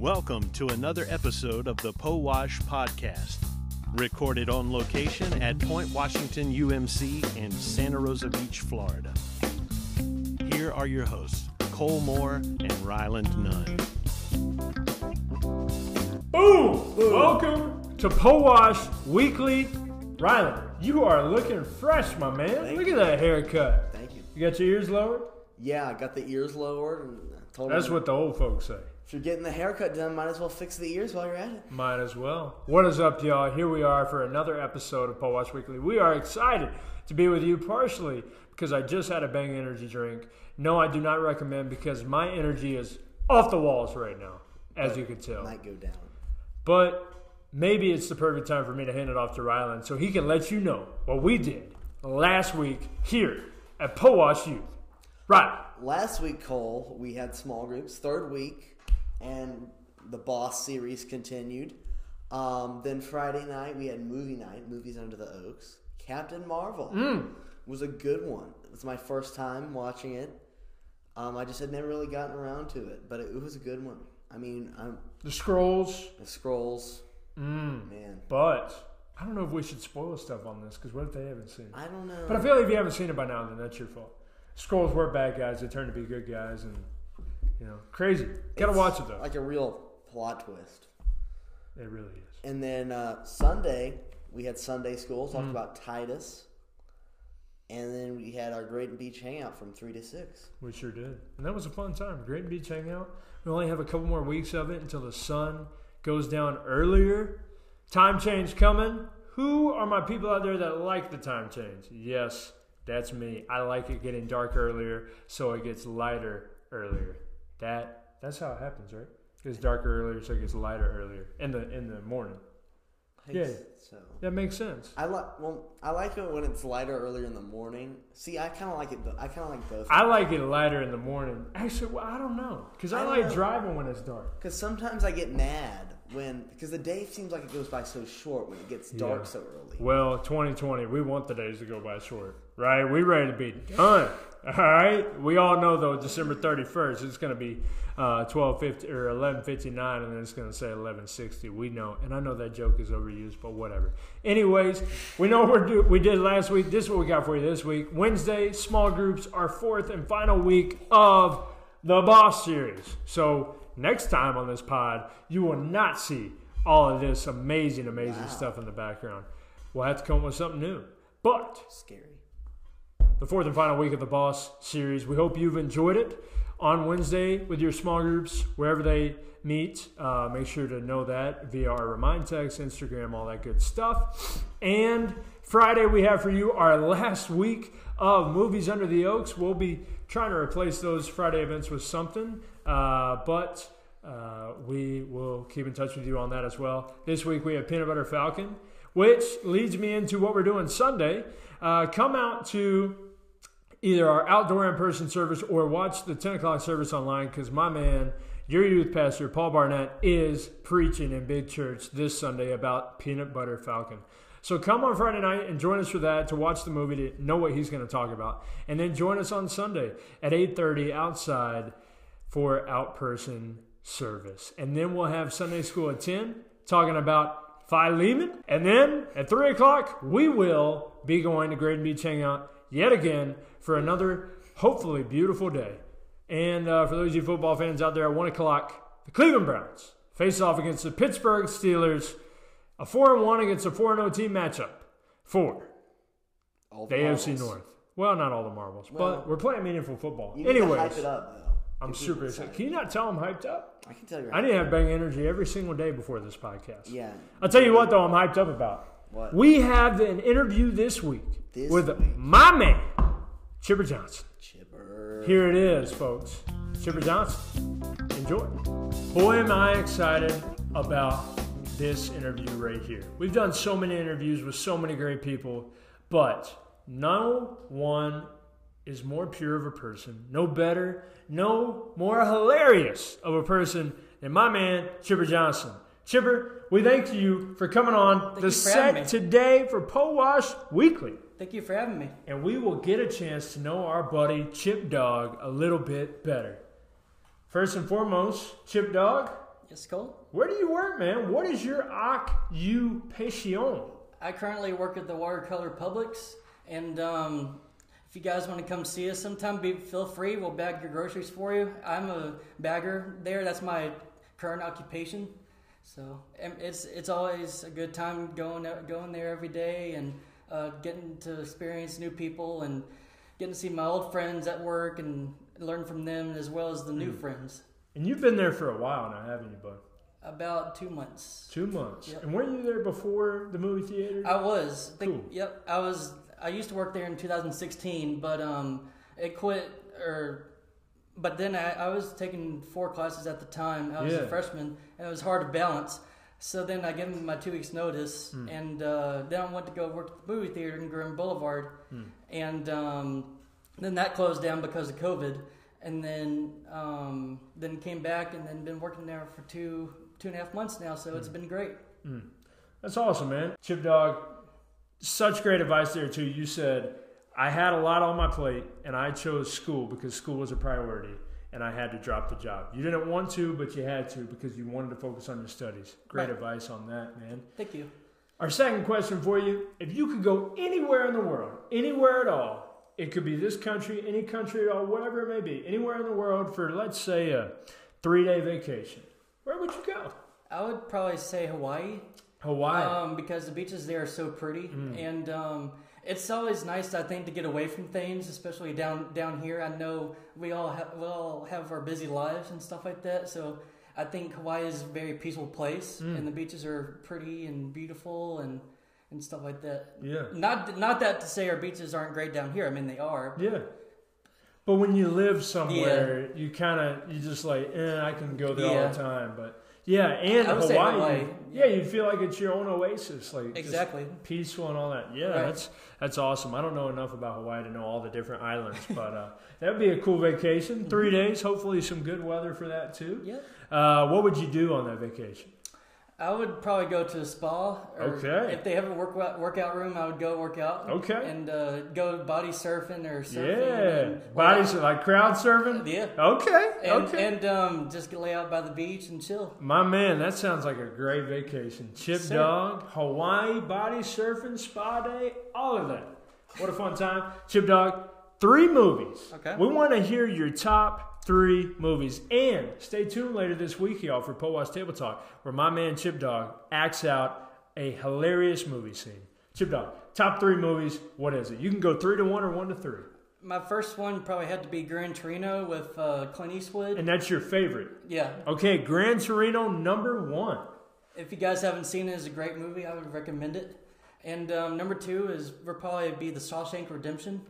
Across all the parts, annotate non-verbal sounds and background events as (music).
Welcome to another episode of the POWASH Podcast, recorded on location at Point Washington UMC in Santa Rosa Beach, Florida. Here are your hosts, Cole Moore and Ryland Nunn. Boom! Welcome to POWASH Weekly. Ryland, you are looking fresh, my man. Thank Look you. at that haircut. Thank you. You got your ears lowered? Yeah, I got the ears lowered and told That's him what the old folks say. If you're getting the haircut done, might as well fix the ears while you're at it. Might as well. What is up, y'all? Here we are for another episode of POWASH Weekly. We are excited to be with you partially because I just had a Bang Energy drink. No, I do not recommend because my energy is off the walls right now, as you can tell. Might go down. But maybe it's the perfect time for me to hand it off to Ryland so he can let you know what we did last week here at Powash Youth. Right. Last week, Cole, we had small groups. Third week, and the Boss series continued. Um, then Friday night, we had movie night, movies under the oaks. Captain Marvel was a good one. It was my first time watching it. Um, I just had never really gotten around to it, but it, it was a good one. I mean, I'm, The Skrulls. the Skrulls, man. But I don't know if we should spoil stuff on this because what if they haven't seen it? I don't know. But I feel like if you haven't seen it by now, then that's your fault. Skrulls were bad guys. They turned to be good guys. And, you know, crazy. Gotta It's watch it, though. Like a real plot twist. It really is. And then uh, Sunday, we had Sunday school, talked Mm. about Titus. And then we had our Grayton Beach hangout from 3 to 6. We sure did. And that was a fun time. Grayton Beach Hangout. We only have a couple more weeks of it until the sun goes down earlier. Time change coming. Who are my people out there that like the time change? Yes, that's me. I like it getting dark earlier so it gets lighter earlier. That that's how it happens, right? It gets darker earlier so it gets lighter earlier in the in the morning. I Yeah. So That makes sense. I like well, I like it when it's lighter earlier in the morning. See, I kind of like it. bo- I kind of like both. I like it lighter in the morning. Actually, well, I don't know because I, I like know. driving when it's dark. Because sometimes I get mad when because the day seems like it goes by so short when it gets dark Yeah. so early. Well, 2020, we want the days to go by short, right? We ready to be done. All right. We all know though, December 31st, it's going to be uh, 12:50 or 11:59, and then it's going to say 11:60. We know, and I know that joke is overused, but whatever. Anyways, we know what we're do- we did last week. This is what we got for you this week. Wednesday, small groups, our fourth and final week of the Boss Series. So next time on this pod, you will not see all of this amazing, amazing Wow. stuff in the background. We'll have to come up with something new. But Scary. The fourth and final week of the Boss series. We hope you've enjoyed it on Wednesday with your small groups, wherever they meet. Uh, make sure to know that via our remind text, Instagram, all that good stuff. And Friday, we have for you our last week of Movies Under the Oaks. We'll be trying to replace those Friday events with something, uh, but uh, we will keep in touch with you on that as well. This week, we have Peanut Butter Falcon, which leads me into what we're doing Sunday. Uh, come out to either our outdoor in person service or watch the 10 o'clock service online because my man, your youth pastor, Paul Barnett, is preaching in Big Church this Sunday about Peanut Butter Falcon. So come on Friday night and join us for that to watch the movie to know what he's going to talk about. And then join us on Sunday at 8.30 outside for out-person service. And then we'll have Sunday school at 10 talking about Philemon. And then at 3 o'clock, we will be going to Grayton Beach Hangout yet again for another hopefully beautiful day. And uh, for those of you football fans out there at 1 o'clock, the Cleveland Browns face off against the Pittsburgh Steelers. A 4 and 1 against a 4 0 team matchup for All the AFC. North. Well, not all the marbles, Well, but we're playing meaningful football. You Anyways, it up though. I'm super excited. excited. Can you not tell I'm hyped up? I can tell you. I need to have bang energy every single day before this podcast. Yeah. I'll tell you what, though, I'm hyped up about. What? We have an interview this week This with week. my man, Chipper Johnson. Chipper. Here it is, folks. Chipper Johnson. Enjoy. Boy, am I excited about this interview right here. We've done so many interviews with so many great people, but no one is more pure of a person, no better, no more hilarious of a person than my man, Chipper Johnson. Chipper, we thank you for coming on the for having set today for POWASH Weekly. Thank you for having me. And we will get a chance to know our buddy Chip Dog a little bit better. First and foremost, Chip Dog, Yes, Cole. Where do you work, man? What is your occupation? I currently work at the Watercolor Publix, and um, if you guys want to come see us sometime, be, feel free. We'll bag your groceries for you. I'm a bagger there. That's my current occupation. So it's it's always a good time going going there every day and uh, getting to experience new people and getting to see my old friends at work and learn from them as well as the new friends. And you've been there for a while now, haven't you, bud? About two months. Two months. Yep. And weren't you there before the movie theater? I was. Think, Cool. Yep. I was. I used to work there in 2016, but um, it quit or. But then I, I was taking four classes at the time. I was Yeah. a freshman, and it was hard to balance. So then I gave them my two weeks notice, Hmm. and uh, then I went to go work at the movie theater in Grand Boulevard, Hmm. and um, then that closed down because of COVID, and then um, then came back, and then been working there for two two and a half months now. So it's been great. That's awesome, man. Chip Dog, such great advice there too. You said I had a lot on my plate, and I chose school because school was a priority, and I had to drop the job. You didn't want to, but you had to because you wanted to focus on your studies. Great Right. advice on that, man. Thank you. Our second question for you: If you could go anywhere in the world, anywhere at all, it could be this country, any country at all, whatever it may be, anywhere in the world for let's say a three-day vacation, where would you go? I would probably say Hawaii, Hawaii. um, because the beaches there are so pretty, Mm. and um, it's always nice, I think, to get away from things, especially down down here. I know we all have we all have our busy lives and stuff like that, so I think Hawaii is a very peaceful place, Mm. and the beaches are pretty and beautiful and and stuff like that. yeah. Not not that to say our beaches aren't great down here. I mean they are. Yeah. But when you live somewhere, you kind of you just like, eh, I can go there all the time. But yeah, and I would say Hawaii, Hawaii. yeah, you feel like it's your own oasis, like just Exactly. peaceful and all that. Yeah, Right. that's that's awesome. I don't know enough about Hawaii to know all the different islands, (laughs) but uh, that'd be a cool vacation. 3 days, hopefully some good weather for that too. Yeah. Uh, what would you do on that vacation? I would probably go to a spa. Or Okay. If they have a workout workout room, I would go work out. Okay. And uh, go body surfing or surfing. yeah, bodies like crowd surfing. Yeah. Okay, And, okay. and um, just lay out by the beach and chill. My man, that sounds like a great vacation. Chip Sir. Dog, Hawaii, body surfing, spa day, all of that. What a fun time. Chip Dog, three movies. Okay. We want to hear your top three movies. And stay tuned later this week, y'all, for Powash Table Talk, where my man Chip Dog acts out a hilarious movie scene. Chip Dog, top three movies. What is it? You can go three to one or one to three. My first one probably had to be Gran Torino with uh, Clint Eastwood. And that's your favorite. yeah. Okay, Gran Torino, number one. If you guys haven't seen it, it's a great movie. I would recommend it. And um, number two is would probably be the Shawshank Redemption.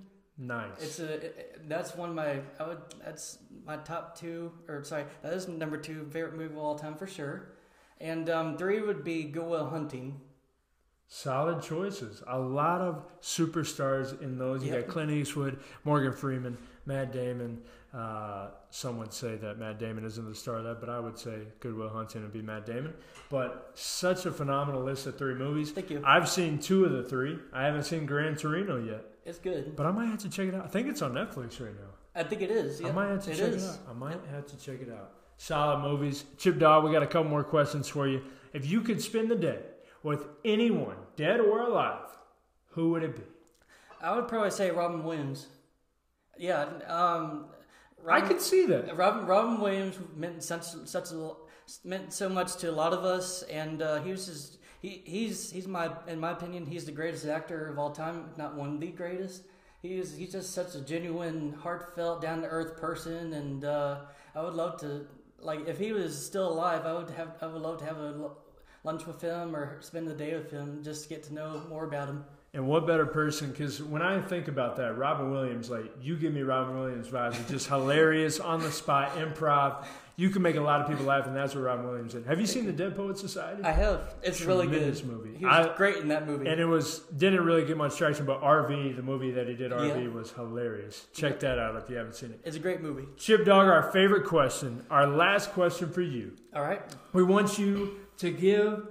Nice. It's a it- that's one of my I would that's my top two or sorry that is number two favorite movie of all time for sure, and um, three would be Good Will Hunting. Solid choices. A lot of superstars in those. You Yep. got Clint Eastwood, Morgan Freeman, Matt Damon. Uh, some would say that Matt Damon isn't the star of that, but I would say Goodwill Hunting would be Matt Damon. But such a phenomenal list of three movies. Thank you. I've seen two of the three. I haven't seen Gran Torino yet, It's good. but I might have to check it out. I think it's on Netflix right now. I think it is. I yeah. might have to It check is. it out. I might have to check it out. Solid movies. Chip Dog, we got a couple more questions for you. If you could spend the day with anyone, dead or alive, who would it be? I would probably say Robin Williams. Yeah. Um, I Robin, could see that. Robin Robin Williams meant such such a meant so much to a lot of us, and uh, he was just he he's he's my in my opinion he's the greatest actor of all time, not one of the greatest. He is he's just such a genuine, heartfelt, down to earth person, and uh, I would love to like if he was still alive, I would have I would love to have a lunch with him or spend the day with him just to get to know more about him. And what better person? Because when I think about that, Robin Williams, like you give me Robin Williams vibes. Just hilarious, on the spot, improv. You can make a lot of people laugh, and that's what Robin Williams did. Have you seen the Dead Poet Society? I have. It's really good. Tremendous movie. He was I- great in that movie. and it was didn't really get much traction, but RV, the movie that he did, RV Yeah. was hilarious. Check that out if you haven't seen it. it's a great movie. Chip Dog, our favorite question, our last question for you. All right. We want you to give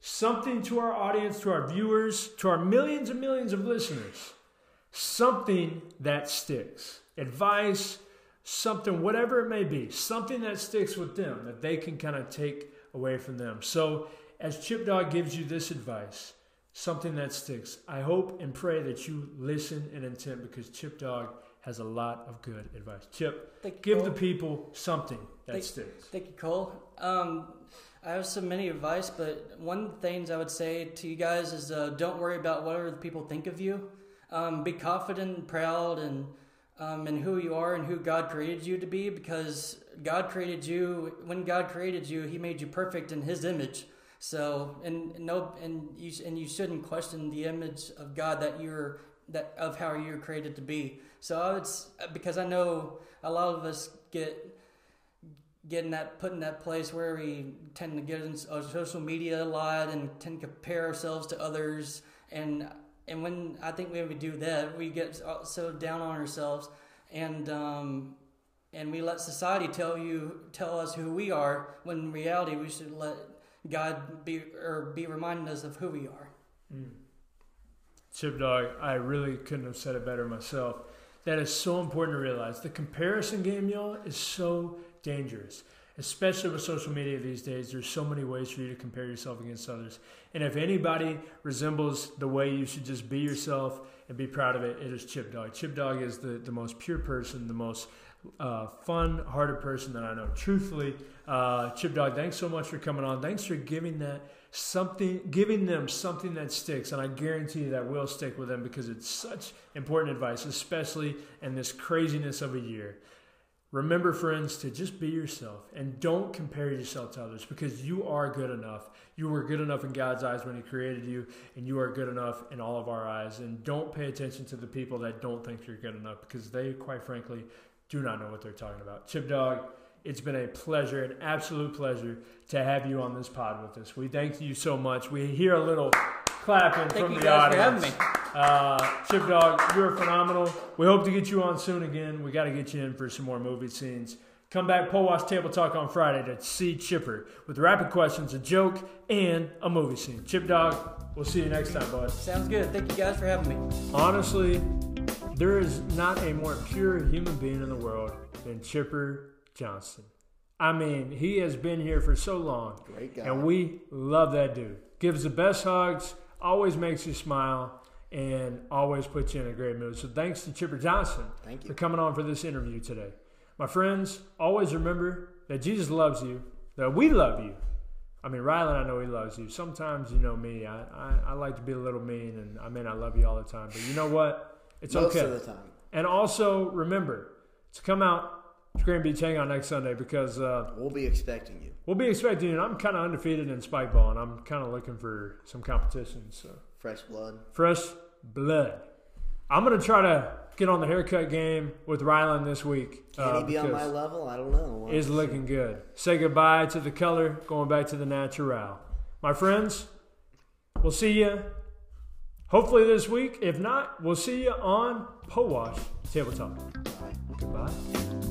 something to our audience, to our viewers, to our millions and millions of listeners. Something that sticks. Advice, something, whatever it may be, something that sticks with them that they can kind of take away from them. So, as Chip Dog gives you this advice, something that sticks, I hope and pray that you listen in intent because Chip Dog has a lot of good advice. Chip, Thank you, give Cole. the people something that Thank- sticks. Thank you, Cole. Um, I have so many advice, but one things I would say to you guys is uh, don't worry about what other people think of you. Um, be confident and proud and um, in who you are and who God created you to be, because God created you. When God created you, He made you perfect in His image. So, and no, and you and you shouldn't question the image of God that you're that of how you're created to be. So I would, because I know a lot of us get getting that put in that place where we tend to get uh, social media a lot and tend to compare ourselves to others and and when I think when we do that we get so- so down on ourselves and um, and we let society tell you tell us who we are when in reality we should let God be or be reminding us of who we are. Chip Dog, I really couldn't have said it better myself. That is so important to realize. The comparison game, y'all, is so dangerous, especially with social media these days. There's so many ways for you to compare yourself against others. And if anybody resembles the way you should just be yourself and be proud of it, it is Chip Dog. Chip Dog is the, the most pure person, the most uh, fun hearted person that I know. Truthfully, uh, Chip Dog, thanks so much for coming on. Thanks for giving that something, giving them something that sticks, and I guarantee you that will stick with them because it's such important advice, especially in this craziness of a year. Remember, friends, to just be yourself and don't compare yourself to others because you are good enough. You were good enough in God's eyes when He created you, and you are good enough in all of our eyes. And don't pay attention to the people that don't think you're good enough because they, quite frankly, do not know what they're talking about. Chip Dog, it's been a pleasure, an absolute pleasure to have you on this pod with us. We thank you so much. We hear a little clapping Thank from you the guys for audience. having me. Uh, Chip Dog, you're phenomenal. We hope to get you on soon again. We got to get you in for some more movie scenes. Come back, Powash Table Talk on Friday to see Chipper with rapid questions, a joke, and a movie scene. Chip Dog, we'll see you next time, bud. Sounds good. Thank you guys for having me. Honestly, there is not a more pure human being in the world than Chipper Johnson. I mean, he has been here for so long. Great guy. And we love that dude. Gives the best hugs, always makes you smile, and always puts you in a great mood. So thanks to Chipper Johnson Thank you. for coming on for this interview today. My friends, always remember that Jesus loves you, that we love you. I mean, Ryland, I know he loves you. Sometimes, you know me, I, I, I like to be a little mean, and I mean, I love you all the time. But you know what? It's Most okay. of the time. And also remember to come out to Grayton Beach Hang on next Sunday because uh, We'll be expecting you. we'll be expecting you. And I'm kind of undefeated in spike ball, and I'm kind of looking for some competition. So Fresh blood. fresh blood. I'm gonna try to get on the haircut game with Ryland this week. Can uh, he be on my level? I don't know. It's looking good. Say goodbye to the color, going back to the natural. My friends, we'll see you hopefully this week. If not, we'll see you on Po Tabletop. Table Goodbye.